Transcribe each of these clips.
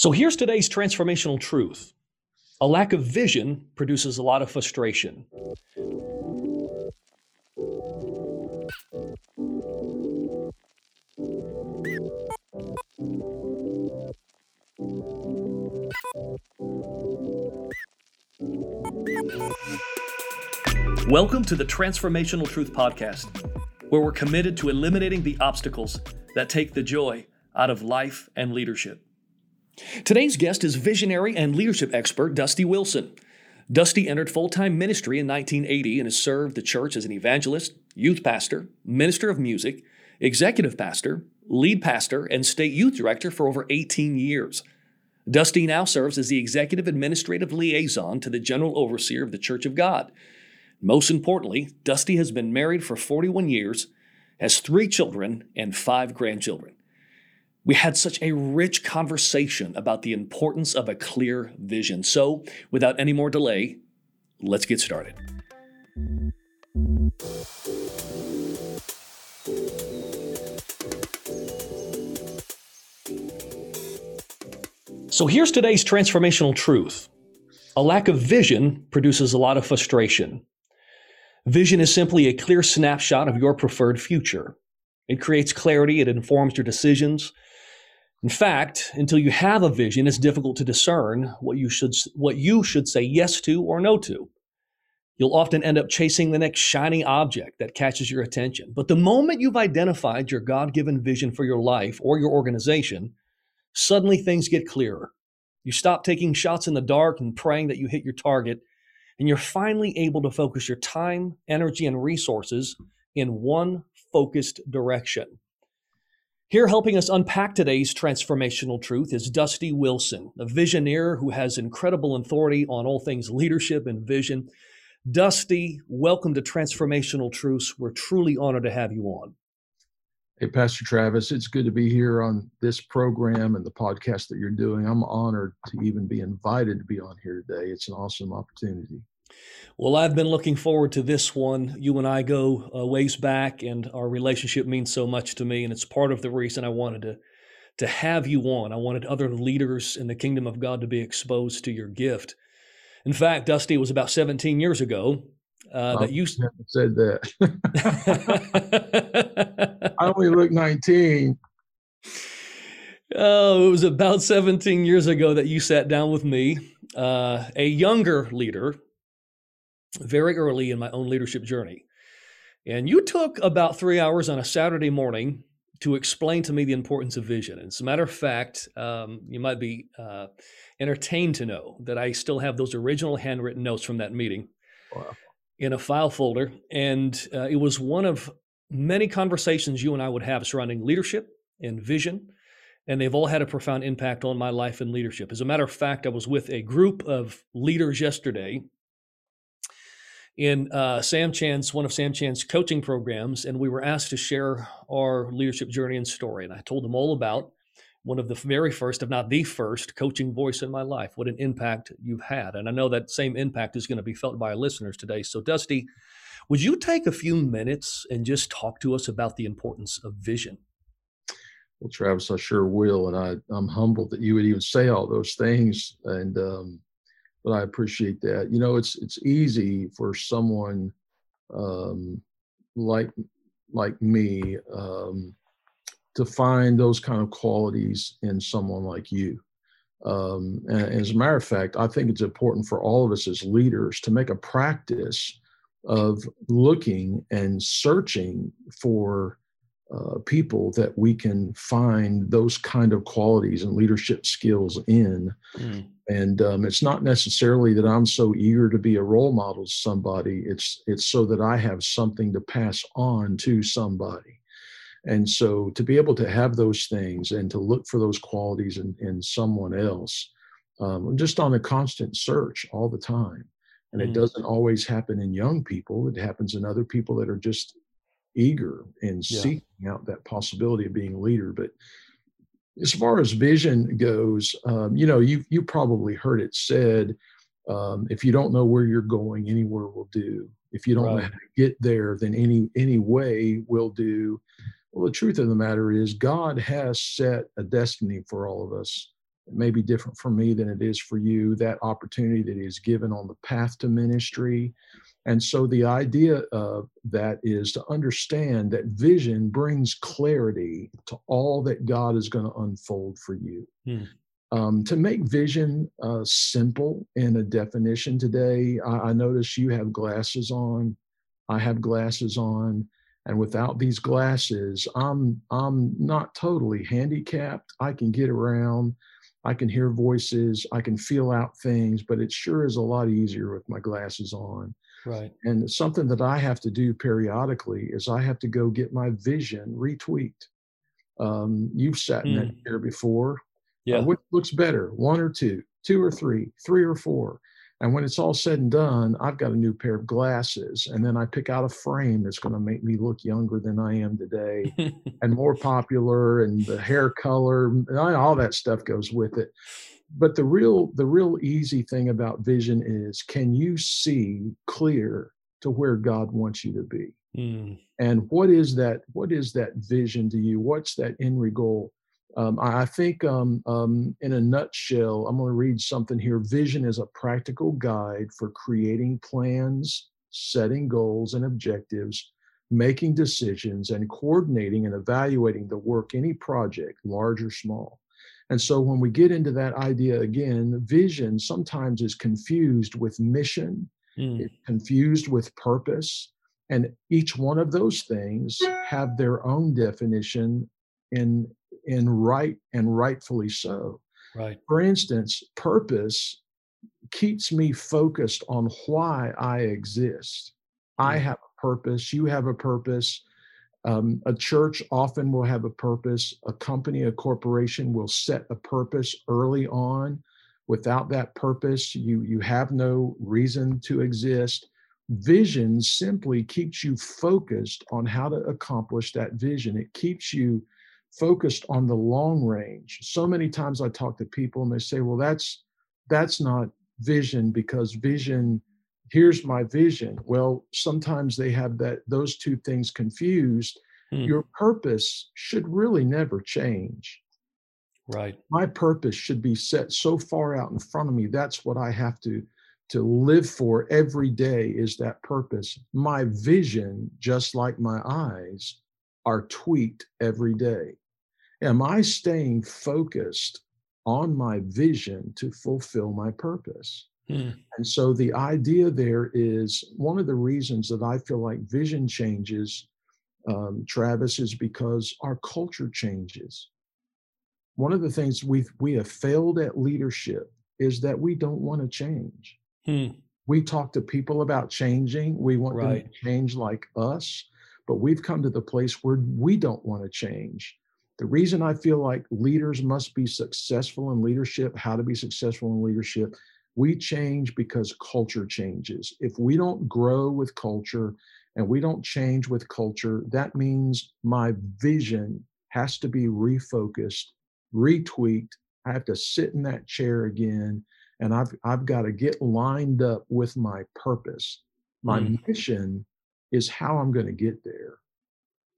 So here's today's transformational truth a lack of vision produces a lot of frustration. Welcome to the Transformational Truth Podcast, where we're committed to eliminating the obstacles that take the joy out of life and leadership. Today's guest is visionary and leadership expert Dusty Wilson. Dusty entered full time ministry in 1980 and has served the church as an evangelist, youth pastor, minister of music, executive pastor, lead pastor, and state youth director for over 18 years. Dusty now serves as the executive administrative liaison to the general overseer of the Church of God. Most importantly, Dusty has been married for 41 years, has three children, and five grandchildren. We had such a rich conversation about the importance of a clear vision. So, without any more delay, let's get started. So, here's today's transformational truth a lack of vision produces a lot of frustration. Vision is simply a clear snapshot of your preferred future. It creates clarity, it informs your decisions, in fact, until you have a vision, it's difficult to discern what you should what you should say yes to or no to. You'll often end up chasing the next shiny object that catches your attention. But the moment you've identified your God-given vision for your life or your organization, suddenly things get clearer. You stop taking shots in the dark and praying that you hit your target, and you're finally able to focus your time, energy, and resources in one focused direction. Here, helping us unpack today's transformational truth is Dusty Wilson, a visioneer who has incredible authority on all things leadership and vision. Dusty, welcome to Transformational Truths. We're truly honored to have you on. Hey, Pastor Travis, it's good to be here on this program and the podcast that you're doing. I'm honored to even be invited to be on here today. It's an awesome opportunity. Well, I've been looking forward to this one. You and I go a ways back, and our relationship means so much to me, and it's part of the reason I wanted to to have you on. I wanted other leaders in the kingdom of God to be exposed to your gift. In fact, Dusty it was about 17 years ago uh, that you said that. I only look 19. Oh, it was about 17 years ago that you sat down with me, uh, a younger leader very early in my own leadership journey. And you took about three hours on a Saturday morning to explain to me the importance of vision. And as a matter of fact, um, you might be uh, entertained to know that I still have those original handwritten notes from that meeting wow. in a file folder. And uh, it was one of many conversations you and I would have surrounding leadership and vision. And they've all had a profound impact on my life and leadership. As a matter of fact, I was with a group of leaders yesterday in uh, Sam Chand's one of Sam Chand's coaching programs, and we were asked to share our leadership journey and story. And I told them all about one of the very first, if not the first, coaching voice in my life. What an impact you've had, and I know that same impact is going to be felt by our listeners today. So, Dusty, would you take a few minutes and just talk to us about the importance of vision? Well, Travis, I sure will, and I, I'm humbled that you would even say all those things, and um, but I appreciate that. You know, it's it's easy for someone um, like like me um, to find those kind of qualities in someone like you. Um, and, and as a matter of fact, I think it's important for all of us as leaders to make a practice of looking and searching for uh, people that we can find those kind of qualities and leadership skills in. Mm. And um, it's not necessarily that I'm so eager to be a role model to somebody. It's it's so that I have something to pass on to somebody. And so to be able to have those things and to look for those qualities in, in someone else, um, just on a constant search all the time. And mm. it doesn't always happen in young people. It happens in other people that are just eager and yeah. seeking out that possibility of being a leader. But as far as vision goes, um, you know, you you probably heard it said, um, if you don't know where you're going, anywhere will do. If you don't right. know how to get there, then any any way will do. Well, the truth of the matter is, God has set a destiny for all of us, It may be different for me than it is for you. That opportunity that is given on the path to ministry. And so the idea of that is to understand that vision brings clarity to all that God is going to unfold for you. Hmm. Um, to make vision uh, simple in a definition today, I, I notice you have glasses on. I have glasses on and without these glasses i'm i'm not totally handicapped i can get around i can hear voices i can feel out things but it sure is a lot easier with my glasses on right and something that i have to do periodically is i have to go get my vision retweaked um, you've sat in mm. that hmm. chair before uh, yeah uh, what looks better one or two two or three three or four and when it's all said and done, I've got a new pair of glasses. And then I pick out a frame that's going to make me look younger than I am today and more popular and the hair color, and all that stuff goes with it. But the real the real easy thing about vision is can you see clear to where God wants you to be? Mm. And what is that what is that vision to you? What's that end goal? Um, I think, um, um, in a nutshell, I'm going to read something here. Vision is a practical guide for creating plans, setting goals and objectives, making decisions, and coordinating and evaluating the work, any project, large or small. And so when we get into that idea again, vision sometimes is confused with mission, mm. confused with purpose. And each one of those things have their own definition in and right and rightfully so. Right. For instance, purpose keeps me focused on why I exist. I have a purpose, you have a purpose. Um, a church often will have a purpose. A company, a corporation will set a purpose early on. Without that purpose, you you have no reason to exist. Vision simply keeps you focused on how to accomplish that vision. It keeps you focused on the long range. So many times I talk to people and they say, well, that's that's not vision because vision here's my vision. Well sometimes they have that those two things confused. Hmm. your purpose should really never change. Right. My purpose should be set so far out in front of me. That's what i have to to live for every day is that purpose. My vision just like my eyes are tweaked every day. Am I staying focused on my vision to fulfill my purpose? Hmm. And so the idea there is one of the reasons that I feel like vision changes, um, Travis, is because our culture changes. One of the things we we have failed at leadership is that we don't want to change. Hmm. We talk to people about changing. We want right. them to change like us but we've come to the place where we don't want to change. The reason I feel like leaders must be successful in leadership, how to be successful in leadership, we change because culture changes. If we don't grow with culture and we don't change with culture, that means my vision has to be refocused, retweaked. I have to sit in that chair again and I've I've got to get lined up with my purpose. My mm. mission is how I'm going to get there.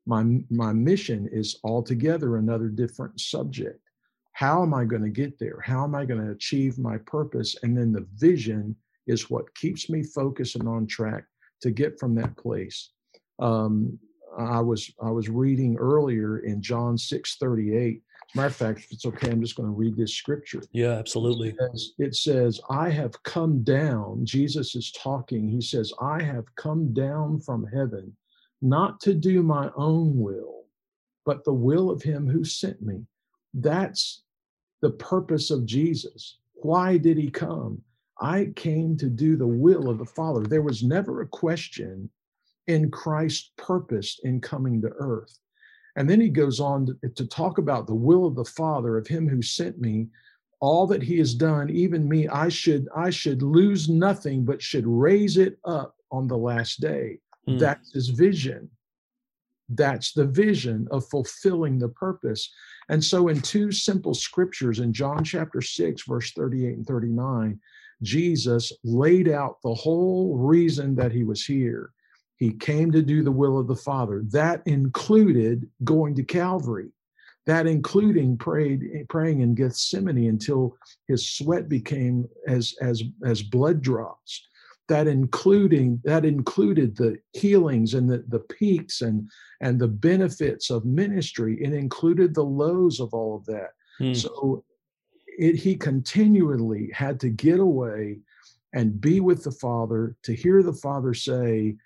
My, my mission is altogether another different subject. How am I going to get there? How am I going to achieve my purpose? And then the vision is what keeps me focused and on track to get from that place. Um, I was I was reading earlier in John six thirty eight matter of fact, if it's okay, I'm just going to read this scripture. Yeah, absolutely. It says, it says, I have come down. Jesus is talking. He says, I have come down from heaven, not to do my own will, but the will of him who sent me. That's the purpose of Jesus. Why did he come? I came to do the will of the Father. There was never a question in Christ's purpose in coming to earth. And then he goes on to, to, talk about the will of the Father, of him who sent me, all that he has done, even me, I should, I should lose nothing, but should raise it up on the last day. Hmm. That's his vision. That's the vision of fulfilling the purpose. And so, in two simple scriptures in John chapter 6, verse 38 and 39, Jesus laid out the whole reason that he was here. He came to do the will of the Father. That included going to Calvary. that including prayed, praying in Gethsemane until his sweat became as, as, as blood drops. That including that included the healings and the, the peaks and and the benefits of ministry. It included the lows of all of that. Hmm. So it, he continually had to get away and be with the Father to hear the Father say,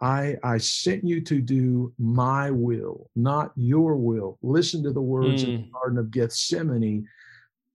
I, I sent you to do my will, not your will. Listen to the words mm. in the. Garden of Gethsemane.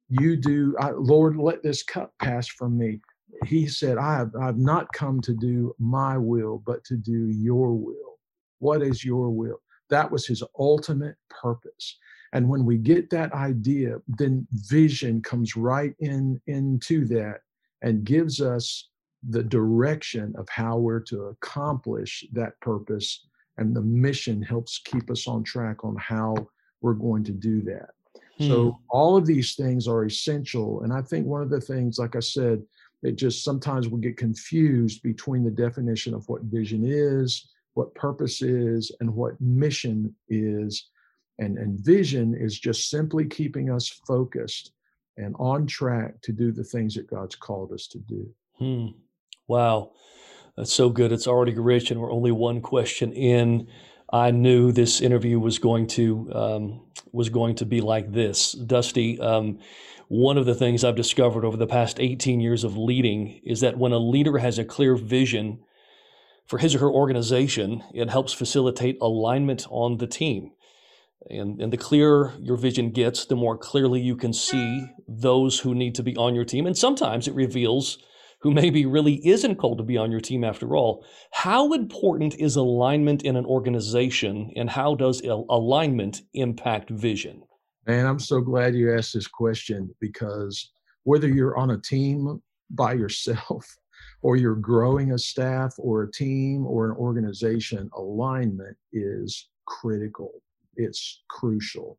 You do, I, Lord, let this cup pass from me. He said, I have I've not come to do my will, but to do your will. What is your will? That was his ultimate purpose. And when we get that idea, then vision comes right in into that and gives us the direction of how we're to accomplish that purpose. And the mission helps keep us on track on how we're going to do that. Hmm. So, all of these things are essential. And I think one of the things, like I said, it just sometimes we get confused between the definition of what vision is, what purpose is, and what mission is. And, and vision is just simply keeping us focused and on track to do the things that God's called us to do. Hmm. Wow. That's so good. It's already rich, and we're only one question in. I knew this interview was going to um, was going to be like this, Dusty. Um, one of the things I've discovered over the past 18 years of leading is that when a leader has a clear vision for his or her organization, it helps facilitate alignment on the team. And, and the clearer your vision gets, the more clearly you can see those who need to be on your team. And sometimes it reveals who maybe really isn't called to be on your team after all. How important is alignment in an organization, and how does alignment impact vision? Man, I'm so glad you asked this question because whether you're on a team by yourself or you're growing a staff or a team or an organization, alignment is critical it's crucial.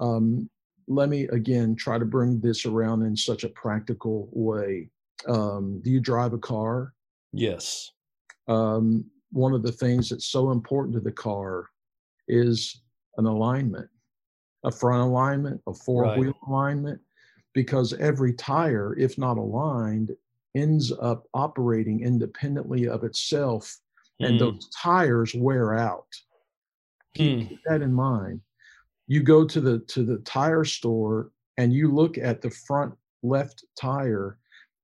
Um, let me again try to bring this around in such a practical way. Um, do you drive a car? Yes. Um, one of the things that's so important to the car is an alignment, a front alignment, a four wheel right. alignment, because every tire, if not aligned, ends up operating independently of itself, and hmm. those tires wear out. Mm. keep that in mind. You go to the to the tire store and you look at the front left tire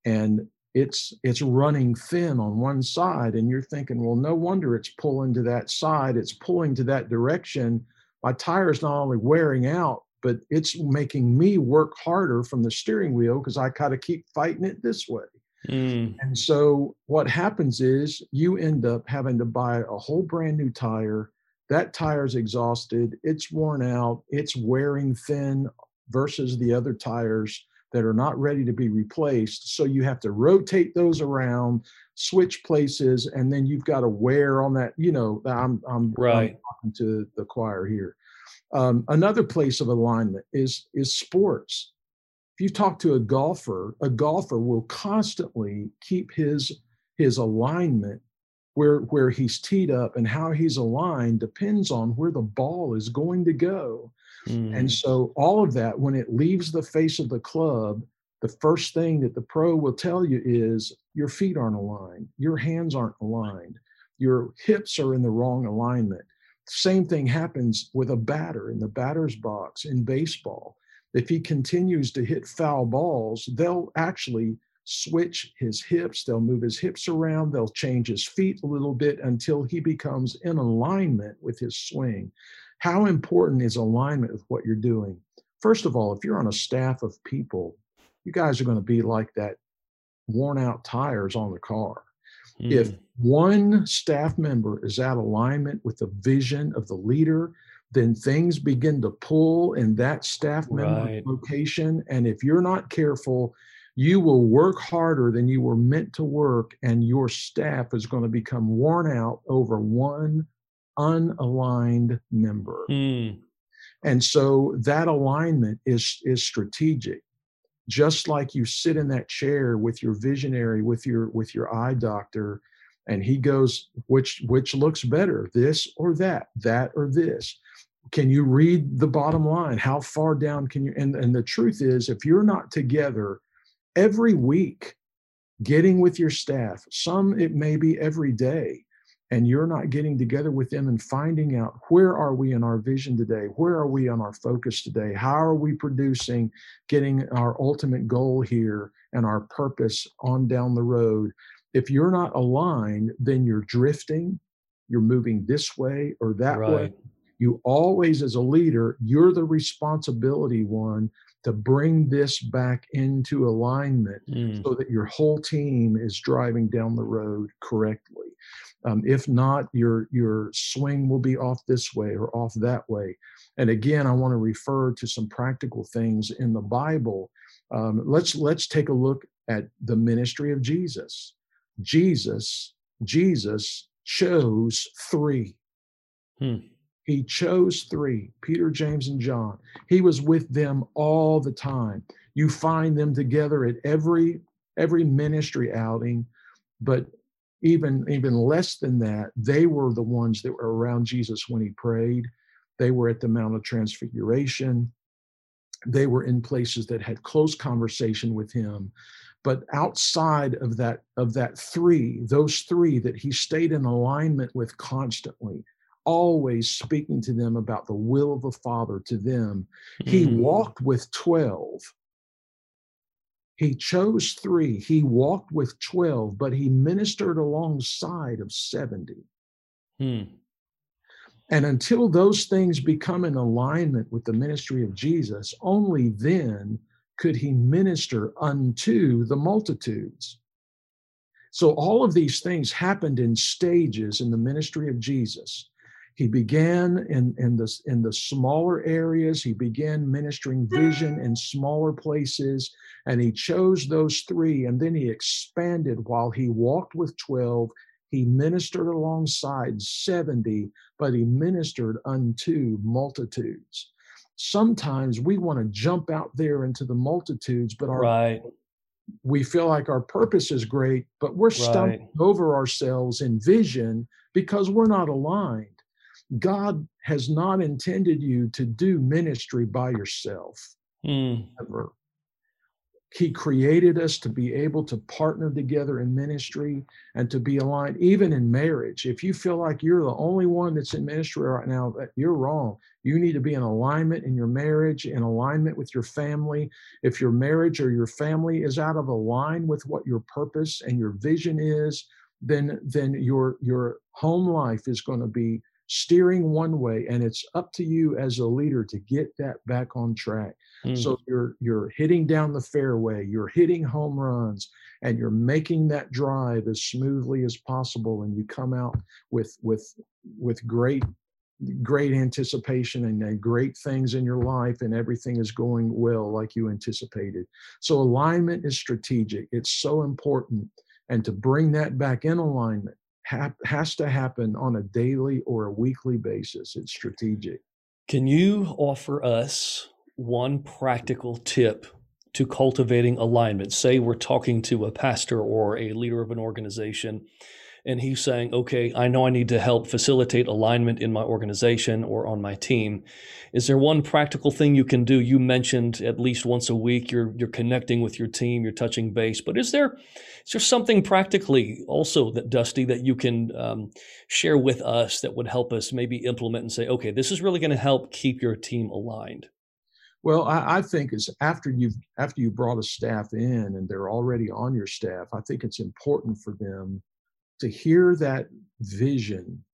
and it's it's running thin on one side and you're thinking well no wonder it's pulling to that side. It's pulling to that direction. My tire is not only wearing out but it's making me work harder from the steering wheel because i gotta keep fighting it this way. Mm. and so what happens is you end up having to buy a whole brand new tire. That tire's exhausted, it's worn out, it's wearing thin versus the other tires that are not ready to be replaced. So you have to rotate those around, switch places, and then you've got to wear on that. You know, I'm I'm, right. I'm talking to the choir here. Um, another place of alignment is is sports. If you talk to a golfer, a golfer will constantly keep his his alignment where where he's teed up and how he's aligned depends on where the ball is going to go. Mm. And so all of that when it leaves the face of the club, the first thing that the pro will tell you is your feet aren't aligned, your hands aren't aligned, your hips are in the wrong alignment. Same thing happens with a batter in the batter's box in baseball. If he continues to hit foul balls, they'll actually switch his hips, they'll move his hips around, they'll change his feet a little bit until he becomes in alignment with his swing. How important is alignment with what you're doing? First of all, if you're on a staff of people, you guys are going to be like that worn out tires on the car. Mm. If one staff member is out of alignment with the vision of the leader, then things begin to pull in that staff member right. location. And if you're not careful, you will work harder than you were meant to work, and your staff is going to become worn out over one unaligned member. Mm. And so that alignment is, is strategic. Just like you sit in that chair with your visionary, with your with your eye doctor, and he goes, which which looks better, this or that, that or this. can you read the bottom line how far down can you and, and the truth is if you're not together every week getting with your staff some it may be every day and you're not getting together with them and finding out where are we in our vision today? Where are we on our focus today? How are we producing getting our ultimate goal here and our purpose on down the road? If you're not aligned then you're drifting you're moving this way or that right. way you always as a leader you're the responsibility one to bring this back into alignment mm. so that your whole team is driving down the road correctly um, if not your your swing will be off this way or off that way and again i want to refer to some practical things in the bible um, let's let's take a look at the ministry of jesus jesus jesus chose three hmm. He chose three Peter, James, and John. He was with them all the time. You find them together at every every ministry outing, but even even less than that, they were the ones that were around Jesus when he prayed. They were at the Mount of Transfiguration. They were in places that had close conversation with him. But outside of that of that three, those three that he stayed in alignment with constantly, always speaking to them about the will of the Father to them. Mm. He walked with 12. He chose three. He walked with 12, but he ministered alongside of 70. Mm. And until those things become in alignment with the ministry of Jesus, only then could he minister unto the multitudes. So all of these things happened in stages in the ministry of Jesus. He began in, in, the, in the smaller areas. He began ministering vision in smaller places, and he chose those three. And then he expanded while he walked with 12. He ministered alongside 70, but he ministered unto multitudes. Sometimes we want to jump out there into the multitudes, but our right we feel like our purpose is great, but we're stumbling over ourselves in vision because we're not aligned. God has not intended you to do ministry by yourself. Mm. Ever. He created us to be able to partner together in ministry and to be aligned, even in marriage. If you feel like you're the only one that's in ministry right now, you're wrong. You need to be in alignment in your marriage, in alignment with your family. If your marriage or your family is out of line with what your purpose and your vision is, then then your your home life is going to be steering one way and it's up to you as a leader to get that back on track. Mm. so you're you're hitting down the fairway you're hitting home runs and you're making that drive as smoothly as possible and you come out with with with great great anticipation and great things in your life and everything is going well like you anticipated. So alignment is strategic. It's so important. And to bring that back in alignment ha- has to happen on a daily or a weekly basis. It's strategic. Can you offer us one practical tip to cultivating alignment? Say we're talking to a pastor or a leader of an organization and he's saying, okay, I know I need to help facilitate alignment in my organization or on my team. Is there one practical thing you can do? You mentioned at least once a week you're you're connecting with your team, you're touching base, but is there is there something practically also that Dusty that you can um, share with us that would help us maybe implement and say, okay, this is really going to help keep your team aligned? Well, I, I, think is after you've after you brought a staff in and they're already on your staff, I think it's important for them to hear that vision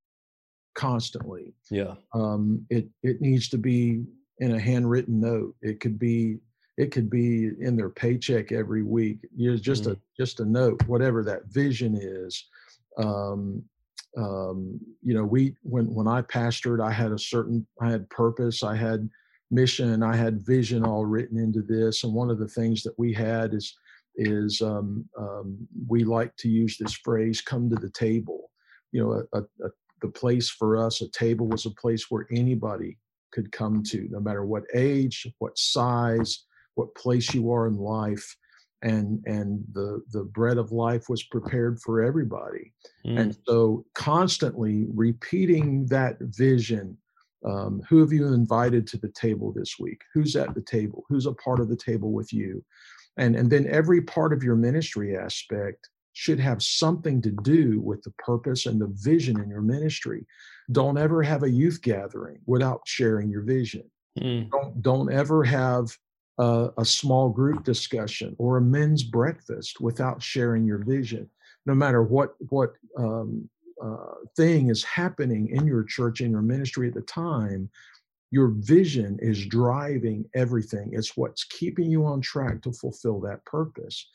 constantly. Yeah. Um, it it needs to be in a handwritten note. It could be it could be in their paycheck every week. You know, just mm. a just a note, whatever that vision is. Um, um, you know, we when when I pastored, I had a certain I had purpose, I had mission, I had vision all written into this. And one of the things that we had is is um, um, we like to use this phrase come to the table you know a, a, the place for us a table was a place where anybody could come to no matter what age what size what place you are in life and and the the bread of life was prepared for everybody mm. and so constantly repeating that vision Um, who have you invited to the table this week? Who's at the table? Who's a part of the table with you? And, and then every part of your ministry aspect should have something to do with the purpose and the vision in your ministry. Don't ever have a youth gathering without sharing your vision. Mm. Don't, don't ever have a, a small group discussion or a men's breakfast without sharing your vision. No matter what what um, uh, thing is happening in your church in your ministry at the time, your vision is driving everything. It's what's keeping you on track to fulfill that purpose.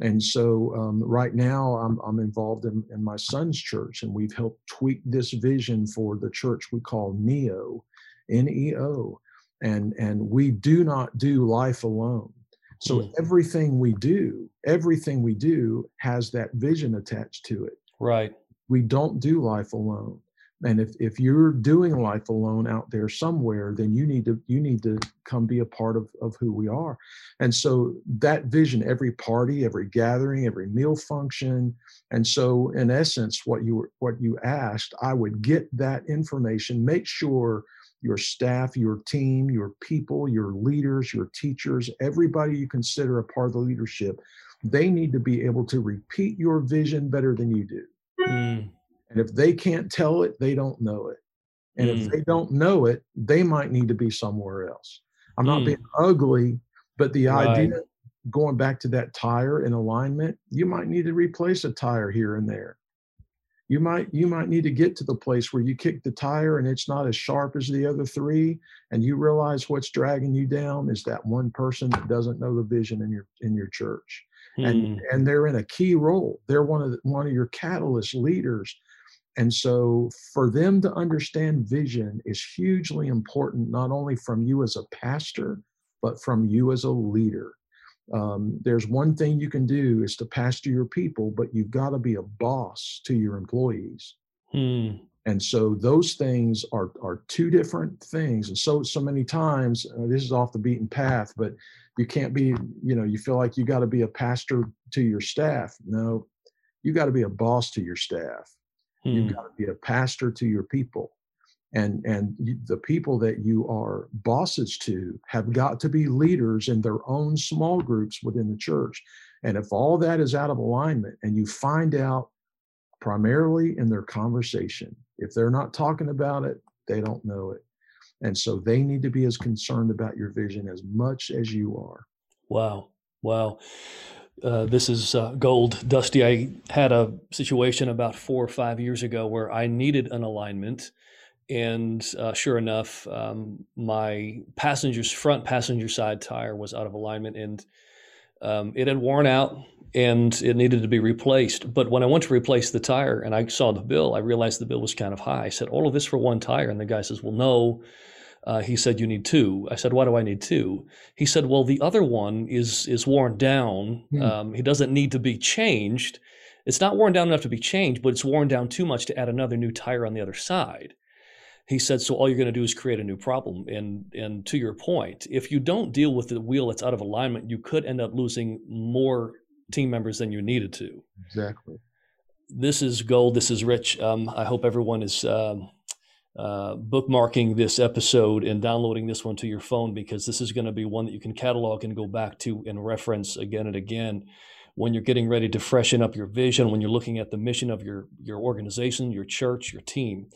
And so, um, right now, I'm, I'm involved in, in my son's church, and we've helped tweak this vision for the church we call NEO, N E O and and we do not do life alone so mm. everything we do everything we do has that vision attached to it right we don't do life alone and if, if you're doing life alone out there somewhere then you need to you need to come be a part of, of who we are and so that vision every party every gathering every meal function and so in essence what you were what you asked i would get that information make sure your staff, your team, your people, your leaders, your teachers, everybody you consider a part of the leadership, they need to be able to repeat your vision better than you do. Mm. And if they can't tell it, they don't know it. And mm. if they don't know it, they might need to be somewhere else. I'm not mm. being ugly, but the right. idea going back to that tire in alignment, you might need to replace a tire here and there you might you might need to get to the place where you kick the tire and it's not as sharp as the other three and you realize what's dragging you down is that one person that doesn't know the vision in your in your church and hmm. and they're in a key role they're one of the, one of your catalyst leaders and so for them to understand vision is hugely important not only from you as a pastor but from you as a leader um, there's one thing you can do is to pastor your people, but you've got to be a boss to your employees. Hmm. And so those things are are two different things. And so so many times uh, this is off the beaten path, but you can't be you know you feel like you got to be a pastor to your staff. No, you got to be a boss to your staff. Hmm. You've got to be a pastor to your people. And and the people that you are bosses to have got to be leaders in their own small groups within the church. And if all that is out of alignment and you find out primarily in their conversation if they're not talking about it they don't know it. And so they need to be as concerned about your vision as much as you are. Wow. Wow uh, this is uh, gold dusty i had a situation about four or five years ago where i needed an alignment and uh, sure enough, um, my passenger's front passenger side tire was out of alignment, and um, it had worn out, and it needed to be replaced. But when I went to replace the tire, and I saw the bill, I realized the bill was kind of high. I said, "All of this for one tire," and the guy says, "Well, no." Uh, he said, "You need two. I said, "Why do I need two? He said, "Well, the other one is is worn down. Hmm. Um, he doesn't need to be changed. It's not worn down enough to be changed, but it's worn down too much to add another new tire on the other side." he said, so all you're going to do is create a new problem. And and to your point, if you don't deal with the wheel that's out of alignment, you could end up losing more team members than you needed to. Exactly. This is gold. This is rich. Um, I hope everyone is um, uh, bookmarking this episode and downloading this one to your phone because this is going to be one that you can catalog and go back to and reference again and again when you're getting ready to freshen up your vision, when you're looking at the mission of your your organization, your church, your team.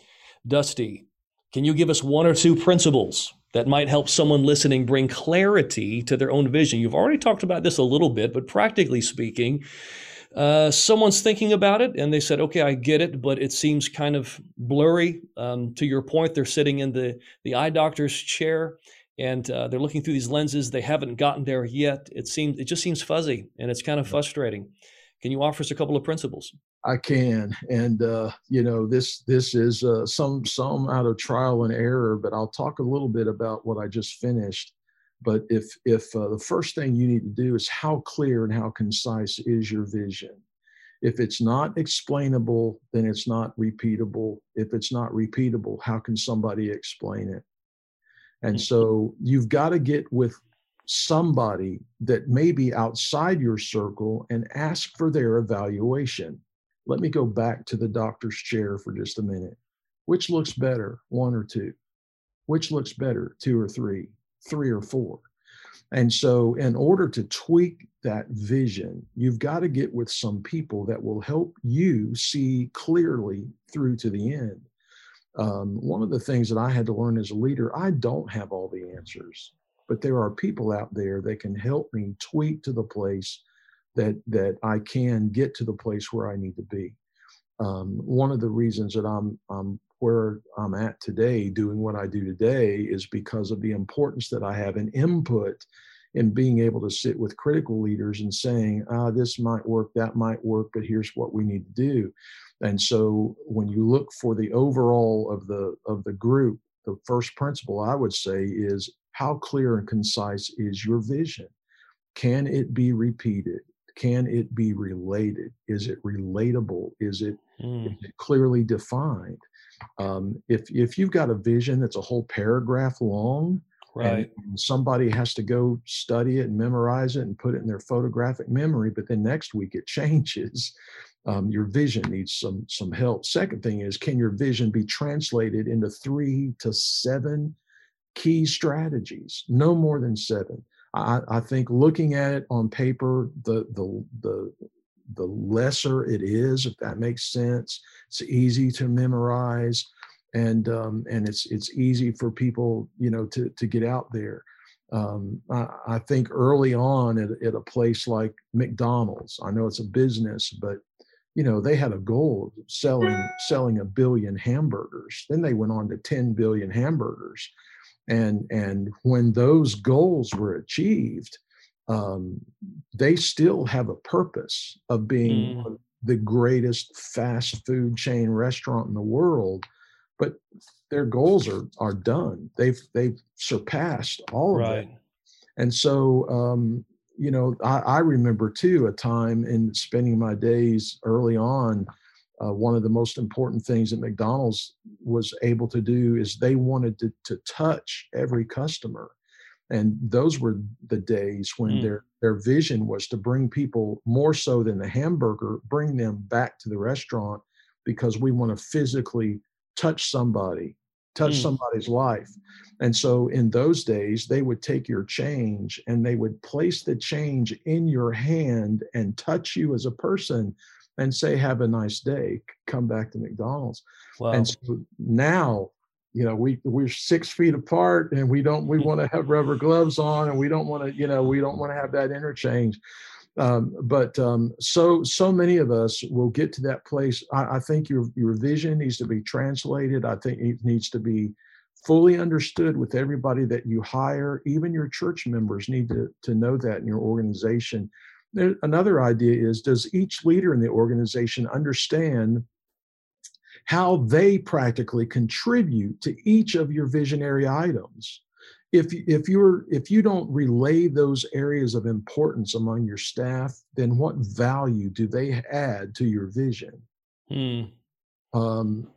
Dusty, can you give us one or two principles that might help someone listening bring clarity to their own vision? You've already talked about this a little bit, but practically speaking, uh, someone's thinking about it and they said, okay, I get it, but it seems kind of blurry. Um, to your point, they're sitting in the, the eye doctor's chair and uh, they're looking through these lenses. They haven't gotten there yet. It seems it just seems fuzzy and it's kind of frustrating. Can you offer us a couple of principles? I can, and uh, you know this this is uh, some some out of trial and error, but I'll talk a little bit about what I just finished. But if if uh, the first thing you need to do is how clear and how concise is your vision. If it's not explainable, then it's not repeatable. If it's not repeatable, how can somebody explain it? And mm. so you've got to get with somebody that may be outside your circle and ask for their evaluation. Let me go back to the doctor's chair for just a minute. Which looks better, one or two? which looks better, two or three, three or four. And so, in order to tweak that vision, you've got to get with some people that will help you see clearly through to the end. Um, one of the things that I had to learn as a leader, I don't have all the answers, but there are people out there that can help me tweak to the place that that I can get to the place where I need to be. Um, one of the reasons that I'm, I'm where I'm at today, doing what I do today, is because of the importance that I have in input in being able to sit with critical leaders and saying, ah, this might work, that might work, but here's what we need to do. And so when you look for the overall of the of the group, the first principle I would say is how clear and concise is your vision? Can it be repeated? Can it be related? Is it relatable? Is it, mm. is it clearly defined? Um, if if you've got a vision that's a whole paragraph long, right, and somebody has to go study it and memorize it and put it in their photographic memory, but then next week it changes. Um, your vision needs some some help. Second thing is, can your vision be translated into three to seven key strategies? No more than seven. I, I think looking at it on paper, the the the the lesser it is, if that makes sense. It's easy to memorize, and um, and it's it's easy for people, you know, to to get out there. Um, I, I, think early on at, at, a place like McDonald's, I know it's a business, but you know they had a goal of selling selling a billion hamburgers. Then they went on to 10 billion hamburgers, and and when those goals were achieved, um, they still have a purpose of being mm. the greatest fast food chain restaurant in the world, but their goals are are done. They've they've surpassed all of it. And so, um, you know, I, I, remember too a time in spending my days early on. Uh, one of the most important things that McDonald's was able to do is they wanted to, to touch every customer and those were the days when mm. their their vision was to bring people more so than the hamburger bring them back to the restaurant because we want to physically touch somebody touch mm. somebody's life and so in those days they would take your change and they would place the change in your hand and touch you as a person and say have a nice day come back to mcdonald's wow. and so now you know we we're six feet apart and we don't we want to have rubber gloves on and we don't want to you know we don't want to have that interchange. Um, but um, so so many of us will get to that place. I, I, think your your vision needs to be translated. I think it needs to be fully understood with everybody that you hire. Even your church members need to to know that in your organization. There, another idea is does each leader in the organization understand how they practically contribute to each of your visionary items. If, if you're if you don't relay those areas of importance among your staff, then what value do they add to your vision? Hmm. Um,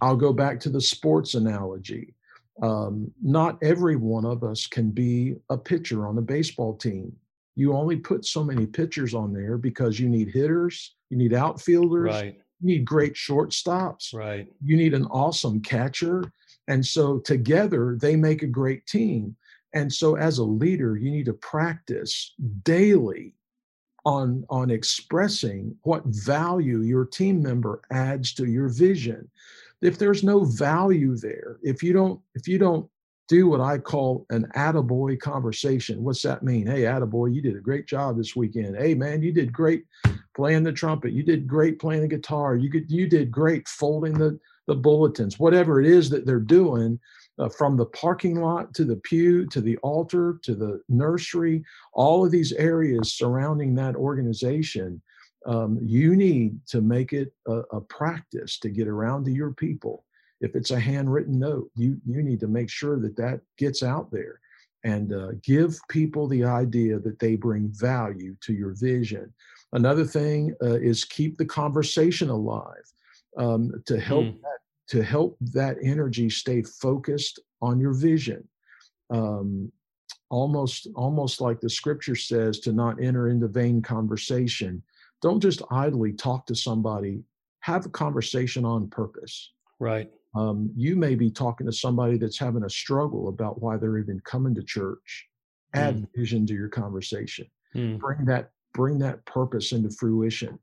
I'll go back to the sports analogy. Um, not every one of us can be a pitcher on a baseball team. You only put so many pitchers on there because you need hitters, you need outfielders, right. You need great shortstops. Right. You need an awesome catcher. And so together they make a great team. And so as a leader, you need to practice daily on on expressing what value your team member adds to your vision. If there's no value there, if you don't if you don't do what I call an attaboy conversation. What's that mean? Hey, attaboy, you did a great job this weekend. Hey, man, you did great playing the trumpet. You did great playing the guitar. You could, you did great folding the, the bulletins, whatever it is that they're doing uh, from the parking lot to the pew to the altar to the nursery, all of these areas surrounding that organization. Um, you need to make it a, a practice to get around to your people if it's a handwritten note you you need to make sure that that gets out there and uh, give people the idea that they bring value to your vision. Another thing uh, is keep the conversation alive um, to help mm. that, to help that energy stay focused on your vision. Um, almost almost like the scripture says to not enter into vain conversation. Don't just idly talk to somebody. Have a conversation on purpose. Right Um, you may be talking to somebody that's having a struggle about why they're even coming to church. Add mm. vision to your conversation. Mm. Bring that bring that purpose into fruition.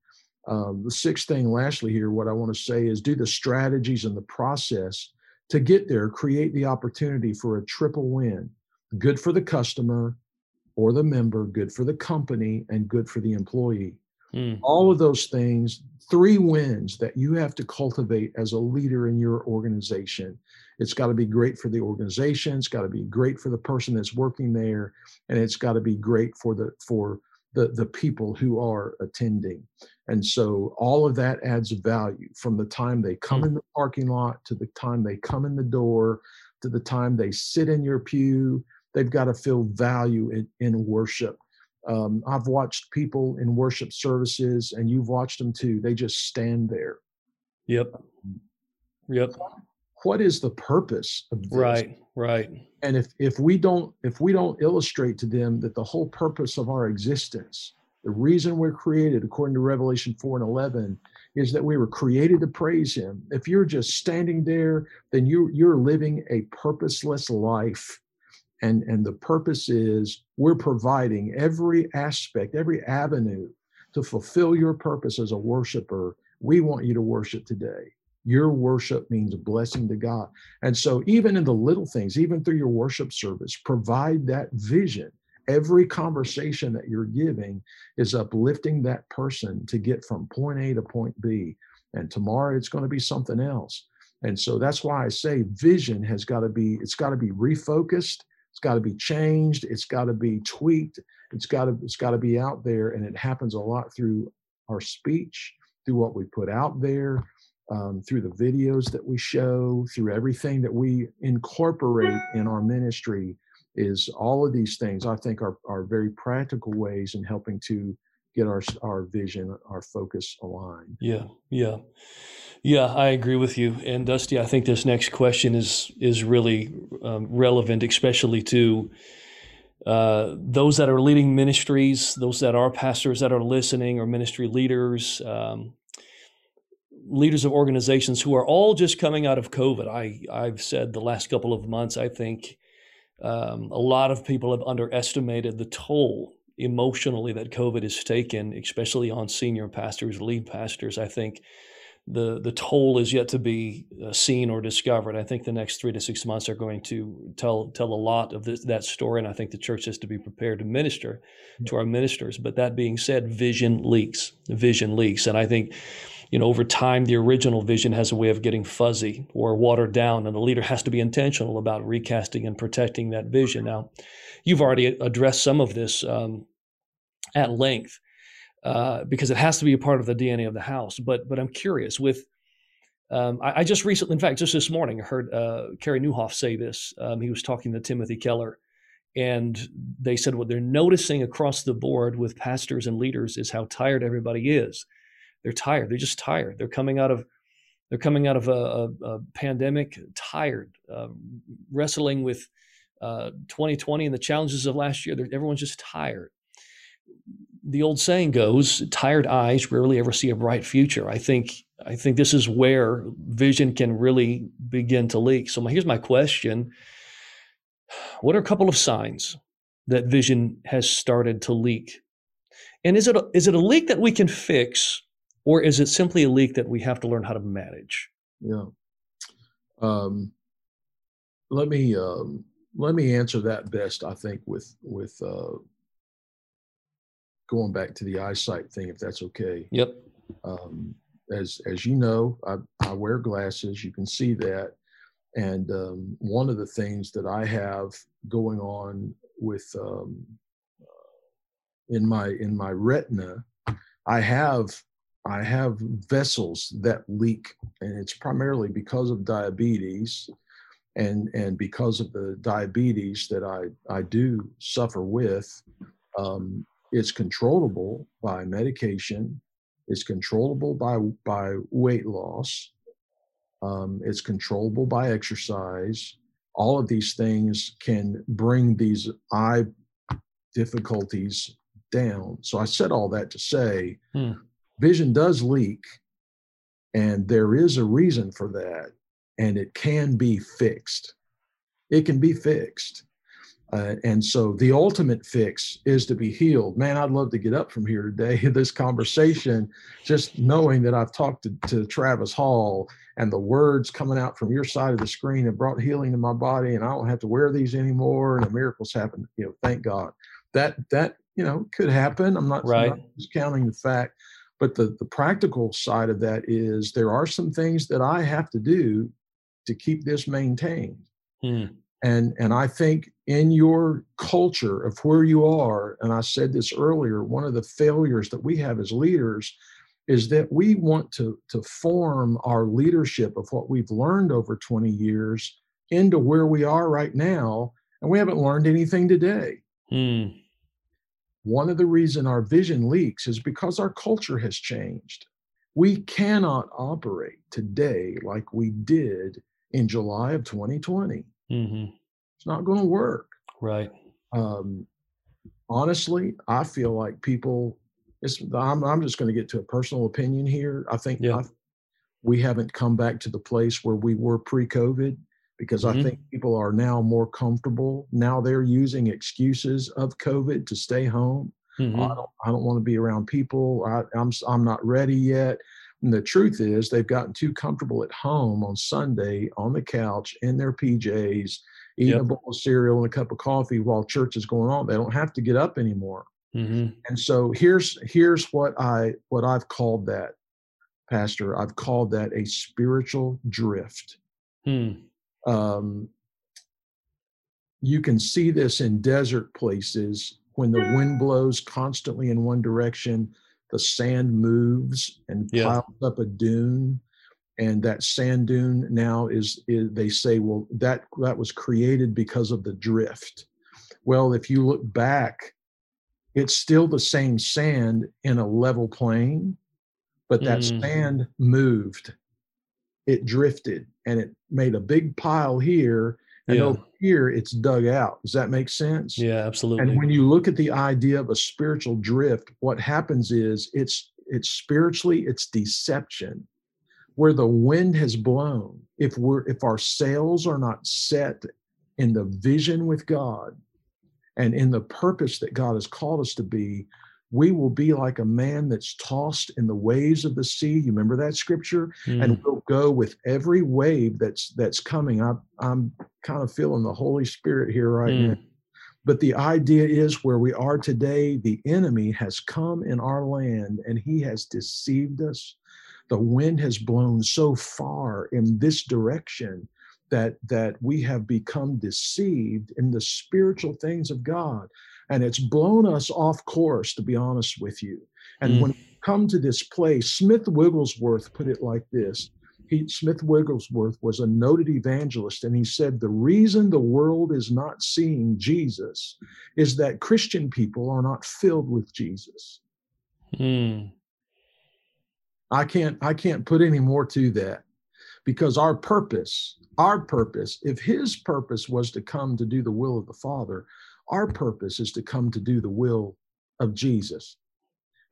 Um, the sixth thing, lastly, here, what I want to say is do the strategies and the process to get there. Create the opportunity for a triple win: good for the customer or the member, good for the company, and good for the employee. Mm. All of those things, three wins that you have to cultivate as a leader in your organization. It's got to be great for the organization, it's got to be great for the person that's working there, and it's got to be great for the for the, the people who are attending. And so all of that adds value from the time they come mm. in the parking lot to the time they come in the door to the time they sit in your pew. They've got to feel value in, in worship um, I've watched people in worship services, and you've watched them too. They just stand there. Yep. Yep. What is the purpose of this? Right. Right. And if if we don't if we don't illustrate to them that the whole purpose of our existence, the reason we're created, according to Revelation four and eleven, is that we were created to praise Him. If you're just standing there, then you you're living a purposeless life and and the purpose is we're providing every aspect every avenue to fulfill your purpose as a worshiper. We want you to worship today. Your worship means blessing to god. And so even in the little things even through your worship service provide that vision. Every conversation that you're giving is uplifting that person to get from point a to point b. And tomorrow it's going to be something else. And so that's why i say vision has got to be it's got to be refocused it's got to be changed. It's got to be tweaked. It's got to it's got to be out there, and it happens a lot through our speech, through what we put out there, um, through the videos that we show, through everything that we incorporate in our ministry. Is all of these things I think are are very practical ways in helping to get our our vision, our focus aligned. Yeah, yeah. Yeah, I agree with you. And Dusty, I think this next question is is really um, relevant, especially to uh, those that are leading ministries, those that are pastors that are listening, or ministry leaders, um, leaders of organizations who are all just coming out of COVID. I I've said the last couple of months, I think um, a lot of people have underestimated the toll emotionally that COVID has taken, especially on senior pastors, lead pastors. I think the the toll is yet to be uh, seen or discovered. I think the next three to six months are going to tell tell a lot of this, that story, and I think the church has to be prepared to minister to our ministers. But that being said, vision leaks, vision leaks, and I think you know over time the original vision has a way of getting fuzzy or watered down, and the leader has to be intentional about recasting and protecting that vision. Now, you've already addressed some of this um, at length. Uh, because it has to be a part of the DNA of the house. But but I'm curious with. Um, I, I, just recently, in fact, just this morning, I heard uh, Carey Nieuwhof say this. Um, he was talking to Timothy Keller, and they said what they're noticing across the board with pastors and leaders is how tired everybody is. They're tired. They're just tired. They're coming out of they're coming out of a, a, a pandemic tired, uh, wrestling with 2020 uh, and the challenges of last year. They're, everyone's just tired the old saying goes, tired eyes rarely ever see a bright future. I think I think this is where vision can really begin to leak. So my, here's my question. What are a couple of signs that vision has started to leak? And is it a, is it a leak that we can fix or is it simply a leak that we have to learn how to manage? Yeah. Um, let me um, let me answer that best I think with with uh, going back to the eyesight thing, if that's okay. Yep. Um, as as you know, I, I wear glasses. You can see that, and um, one of the things that I have going on with um, in my in my retina, I have I have vessels that leak, and it's primarily because of diabetes, and and because of the diabetes that I I do suffer with. Um, it's controllable by medication. It's controllable by by weight loss. Um, it's controllable by exercise. All of these things can bring these eye difficulties down. So I said all that to say, hmm. vision does leak, and there is a reason for that. and it can be fixed. It can be fixed. Uh, and so the ultimate fix is to be healed. Man, I'd love to get up from here today, this conversation, just knowing that I've talked to, to, Travis Hall and the words coming out from your side of the screen have brought healing to my body and I don't have to wear these anymore and the miracles happen. You know, thank God. That that, you know, could happen. I'm not, right. I'm not discounting the fact, but the, the practical side of that is there are some things that I have to do to keep this maintained. Hmm and and i think in your culture of where you are and i said this earlier one of the failures that we have as leaders is that we want to to form our leadership of what we've learned over 20 years into where we are right now and we haven't learned anything today. Hmm. one of the reason our vision leaks is because our culture has changed. We cannot operate today like we did in july of 2020 Mm-hmm. It's not going to work. Right. Um, honestly, I feel like people. It's, I'm, I'm just going to get to a personal opinion here. I think yeah. I, we haven't come back to the place where we were pre-COVID because mm-hmm. I think people are now more comfortable. Now they're using excuses of COVID to stay home. Mm-hmm. I don't. I don't want to be around people. I, I'm. I'm not ready yet. And the truth is, they've gotten too comfortable at home on Sunday on the couch in their PJs, eating yep. a bowl of cereal and a cup of coffee while church is going on. They don't have to get up anymore. Mm-hmm. And so here's here's what I what I've called that, Pastor. I've called that a spiritual drift. Hmm. Um, you can see this in desert places when the wind blows constantly in one direction the sand moves and yeah. piles up a dune and that sand dune now is, is, they say well that that was created because of the drift well if you look back it's still the same sand in a level plane but that mm. sand moved it drifted and it made a big pile here and yeah. over here it's dug out. Does that make sense? Yeah, absolutely. And when you look at the idea of a spiritual drift, what happens is it's it's spiritually it's deception. Where the wind has blown, if we're if our sails are not set in the vision with God and in the purpose that God has called us to be, we will be like a man that's tossed in the waves of the sea. You remember that scripture? Mm. and we'll go with every wave that's that's coming. I, i'm kind of feeling the holy spirit here right mm. now but the idea is where we are today the enemy has come in our land and he has deceived us. The wind has blown so far in this direction that that we have become deceived in the spiritual things of god and it's blown us off course to be honest with you and mm. when we come to this place smith wigglesworth put it like this he, smith wigglesworth was a noted evangelist and he said the reason the world is not seeing jesus is that christian people are not filled with jesus mm. i can't i can't put any more to that because our purpose our purpose if his purpose was to come to do the will of the father our purpose is to come to do the will of Jesus.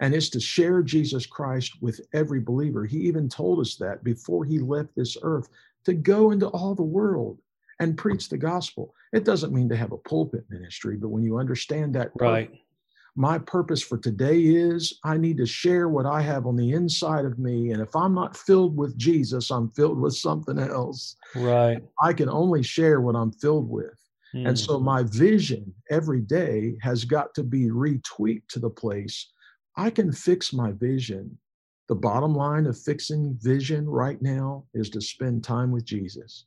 And it's to share Jesus Christ with every believer. He even told us that before he left this earth to go into all the world and preach the gospel. It doesn't mean to have a pulpit ministry, but when you understand that, right. Purpose, my purpose for today is I need to share what I have on the inside of me. And if I'm not filled with Jesus, I'm filled with something else. Right. I can only share what I'm filled with. Mm. And so my vision every day has got to be retweaked to the place I can fix my vision. The bottom line of fixing vision right now is to spend time with Jesus.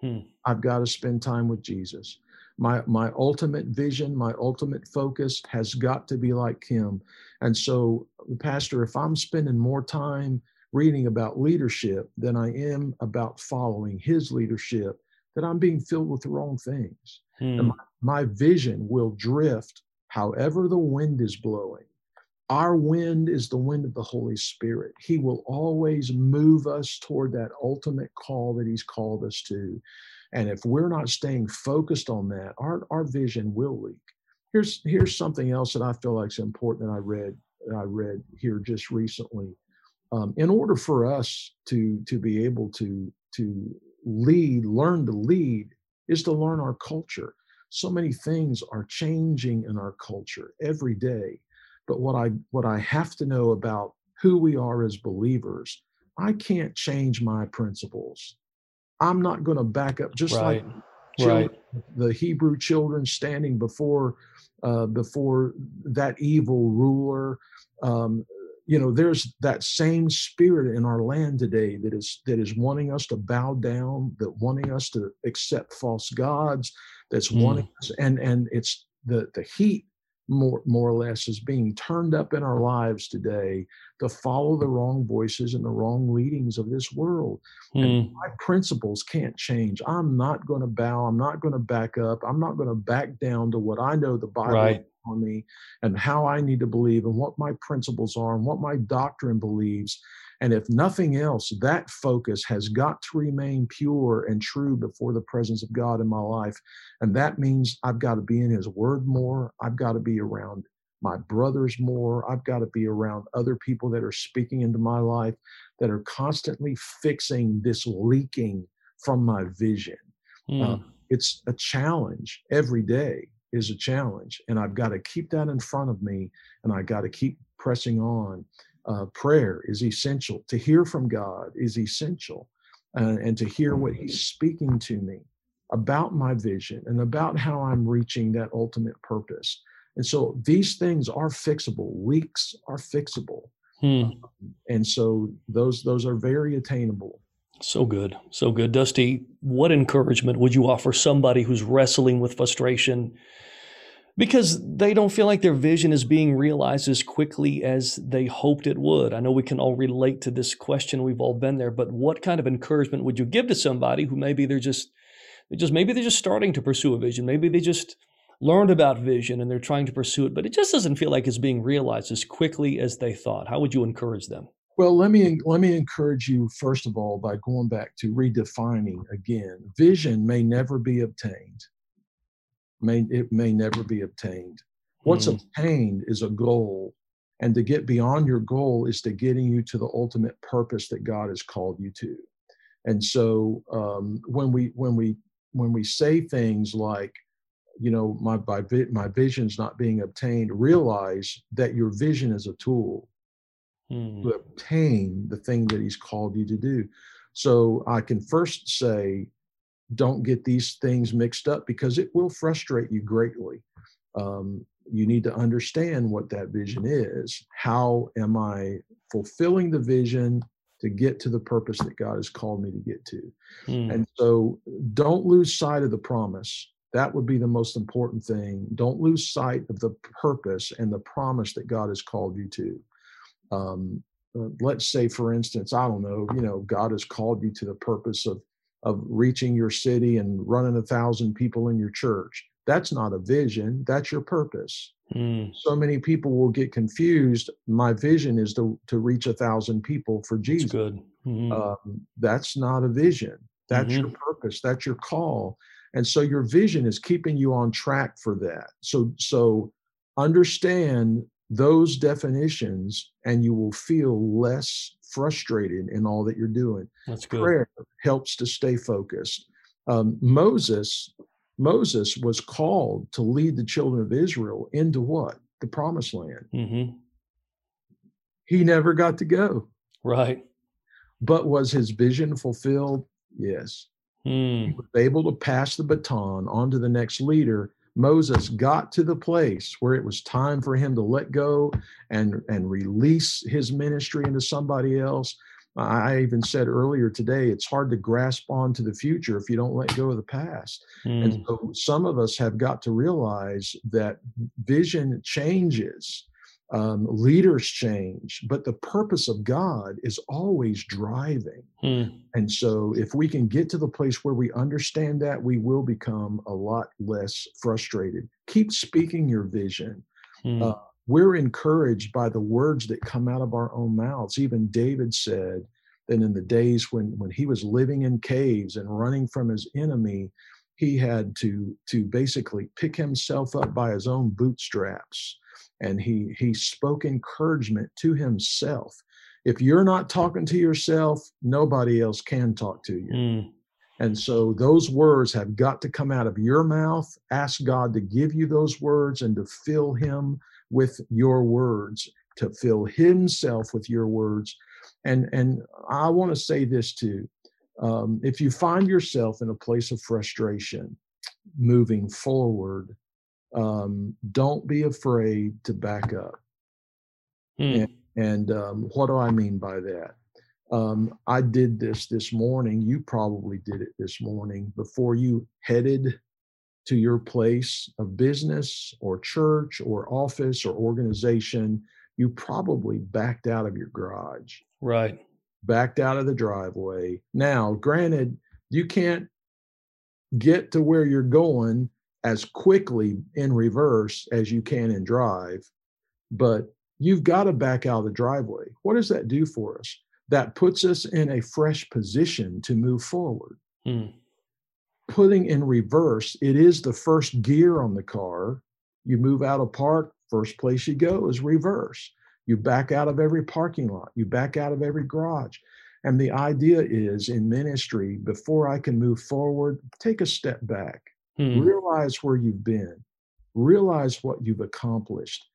Hmm. I've got to spend time with Jesus. My my ultimate vision, my ultimate focus has got to be like him. And so, Pastor, if I'm spending more time reading about leadership than I am about following his leadership, that I'm being filled with the wrong things. Hmm. My, my vision will drift however the wind is blowing. Our wind is the wind of the Holy Spirit. He will always move us toward that ultimate call that He's called us to. And if we're not staying focused on that, our, our vision will leak. Here's here's something else that I feel like is important that I read that I read here just recently. Um, in order for us to to be able to to lead, learn to lead, is to learn our culture. So many things are changing in our culture every day. But what I what I have to know about who we are as believers, I can't change my principles. I'm not going to back up just right. like children, right. the Hebrew children standing before uh, before that evil ruler. Um, you know, there's that same spirit in our land today that is that is wanting us to bow down, that wanting us to accept false gods, that's mm. wanting us, and and it's the the heat more more or less is being turned up in our lives today to follow the wrong voices and the wrong leadings of this world. And hmm. my principles can't change. I'm not going to bow. I'm not going to back up. I'm not going to back down to what i know the bible right. on me and how i need to believe and what my principles are and what my doctrine believes and if nothing else, that focus has got to remain pure and true before the presence of God in my life. And that means I've got to be in His Word more. I've got to be around my brothers more. I've got to be around other people that are speaking into my life that are constantly fixing this leaking from my vision. Mm. Uh, it's a challenge every day is a challenge and i've got to keep that in front of me and i got to keep pressing on uh, prayer is essential. To hear from God is essential. Uh, and to hear what He's speaking to me about my vision and about how I'm reaching that ultimate purpose. And so these things are fixable. Weeks are fixable. Hmm. Um, and so those those are very attainable. So good. So good. Dusty, what encouragement would you offer somebody who's wrestling with frustration because they don't feel like their vision is being realized as quickly as they hoped it would. I know we can all relate to this question. We've all been there, but what kind of encouragement would you give to somebody who maybe they're just, they're just maybe they're just starting to pursue a vision. Maybe they just learned about vision and they're trying to pursue it, but it just doesn't feel like it's being realized as quickly as they thought. How would you encourage them? Well, let me let me encourage you first of all by going back to redefining again. Vision may never be obtained may it may never be obtained. What's mm. obtained is a goal, and to get beyond your goal is to getting you to the ultimate purpose that God has called you to. And so um, when we when we when we say things like, you know, my my, my vision's not being obtained, realize that your vision is a tool mm. to obtain the thing that He's called you to do. So I can first say don't get these things mixed up because it will frustrate you greatly. Um, you need to understand what that vision is. How am I fulfilling the vision to get to the purpose that God has called me to get to? Mm. And so don't lose sight of the promise. That would be the most important thing. Don't lose sight of the purpose and the promise that God has called you to. Um, uh, let's say, for instance, I don't know, you know, God has called you to the purpose of of reaching your city and running a thousand people in your church. That's not a vision, that's your purpose. Mm. So many people will get confused. My vision is to, to reach a thousand people for Jesus. That's good. Mm-hmm. Um, that's not a vision. That's mm-hmm. your purpose. That's your call. And so your vision is keeping you on track for that. So so understand those definitions and you will feel less frustrated in all that you're doing. That's good. Prayer helps to stay focused. Um, Moses, Moses was called to lead the children of Israel into what? The promised land. Mm-hmm. He never got to go. Right. But was his vision fulfilled? Yes. Mm. He was able to pass the baton on to the next leader Moses got to the place where it was time for him to let go and, and release his ministry into somebody else, I even said earlier today, it's hard to grasp onto the future if you don't let go of the past. Mm. And so some of us have got to realize that vision changes um, leaders change, but the purpose of God is always driving. Hmm. And so, if we can get to the place where we understand that, we will become a lot less frustrated. Keep speaking your vision. Hmm. Uh, we're encouraged by the words that come out of our own mouths. Even David said that in the days when, when he was living in caves and running from his enemy, he had to, to basically pick himself up by his own bootstraps and he he spoke encouragement to himself if you're not talking to yourself nobody else can talk to you mm. And so those words have got to come out of your mouth. Ask God to give you those words and to fill him with your words, to fill himself with your words. And and I want to say this too. Um, if you find yourself in a place of frustration moving forward, um, don't be afraid to back up. Mm. And, and um, what do I mean by that? Um, I did this this morning. You probably did it this morning before you headed to your place of business or church or office or organization. You probably backed out of your garage. Right. Backed out of the driveway. Now, granted, you can't get to where you're going as quickly in reverse as you can in drive, but you've got to back out of the driveway. What does that do for us? That puts us in a fresh position to move forward. Hmm. Putting in reverse, it is the first gear on the car. You move out of park, first place you go is reverse. You back out of every parking lot, you back out of every garage. And the idea is in ministry, before I can move forward, take a step back, hmm. realize where you've been, realize what you've accomplished.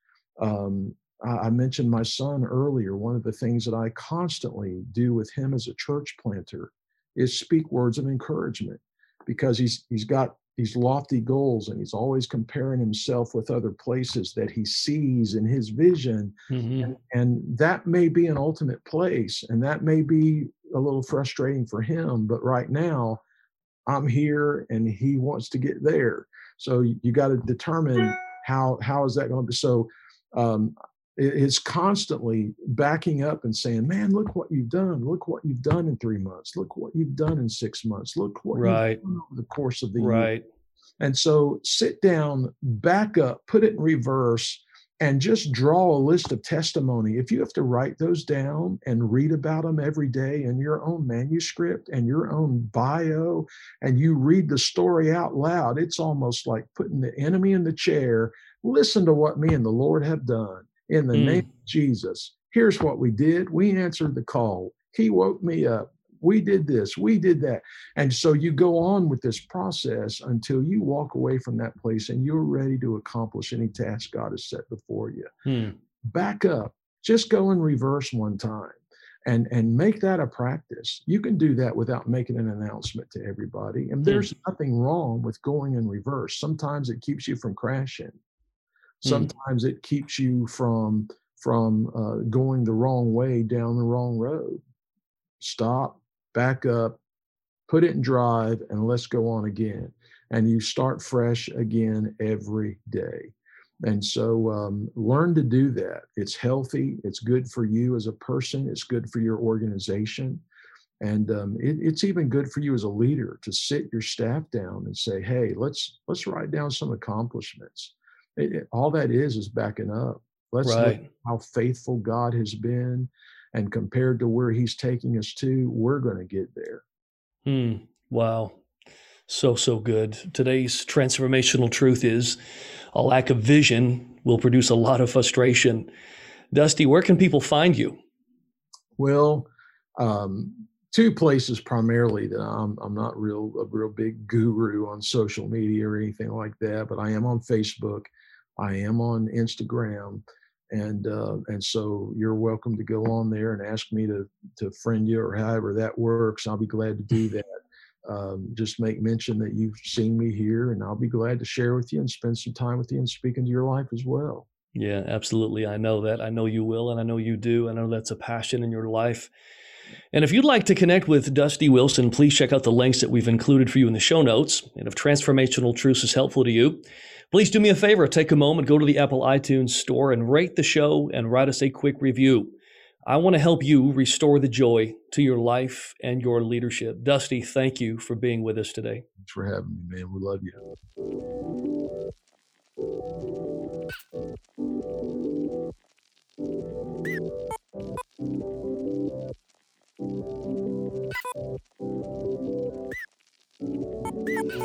Um, I mentioned my son earlier. One of the things that I constantly do with him as a church planter is speak words of encouragement because he's he's got these lofty goals and he's always comparing himself with other places that he sees in his vision mm-hmm. and, and that may be an ultimate place and that may be a little frustrating for him but right now i'm here and he wants to get there so you, you got to determine how how is that going to be so um, is constantly backing up and saying, "Man, look what you've done! Look what you've done in three months! Look what you've done in six months! Look what right. you've done over the course of the right. year!" And so, sit down, back up, put it in reverse, and just draw a list of testimony. If you have to write those down and read about them every day in your own manuscript and your own bio, and you read the story out loud, it's almost like putting the enemy in the chair. Listen to what me and the Lord have done in the mm. name of Jesus. Here's what we did. We answered the call. He woke me up. We did this, we did that. And so you go on with this process until you walk away from that place and you're ready to accomplish any task God has set before you. Mm. Back up, just go in reverse one time and and make that a practice you can do that without making an announcement to everybody and there's mm. nothing wrong with going in reverse sometimes it keeps you from crashing Hmm. Sometimes mm. it keeps you from from uh, going the wrong way down the wrong road. Stop, back up, put it in drive, and let's go on again. And you start fresh again every day. And so um, learn to do that. It's healthy. It's good for you as a person. It's good for your organization. And um, it, it's even good for you as a leader to sit your staff down and say, "Hey, let's let's write down some accomplishments it, it, all that is is backing up. Let's right. look how faithful God has been, and compared to where He's taking us to, we're going to get there. Hmm. Wow. So, so good. Today's transformational truth is a lack of vision will produce a lot of frustration. Dusty, where can people find you? Well, um, two places primarily that I'm I'm not real a real big guru on social media or anything like that, but I am on Facebook I am on Instagram, and uh, and so you're welcome to go on there and ask me to to friend you or however that works. I'll be glad to do that. Um, just make mention that you've seen me here, and I'll be glad to share with you and spend some time with you and speak into your life as well. Yeah, absolutely. I know that. I know you will, and I know you do. I know that's a passion in your life. And if you'd like to connect with Dusty Wilson, please check out the links that we've included for you in the show notes. And if Transformational Truths is helpful to you, Please do me a favor, take a moment, go to the Apple iTunes store and rate the show and write us a quick review. I want to help you restore the joy to your life and your leadership. Dusty, thank you for being with us today. Thanks for having me, man. We love you. Thank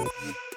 you.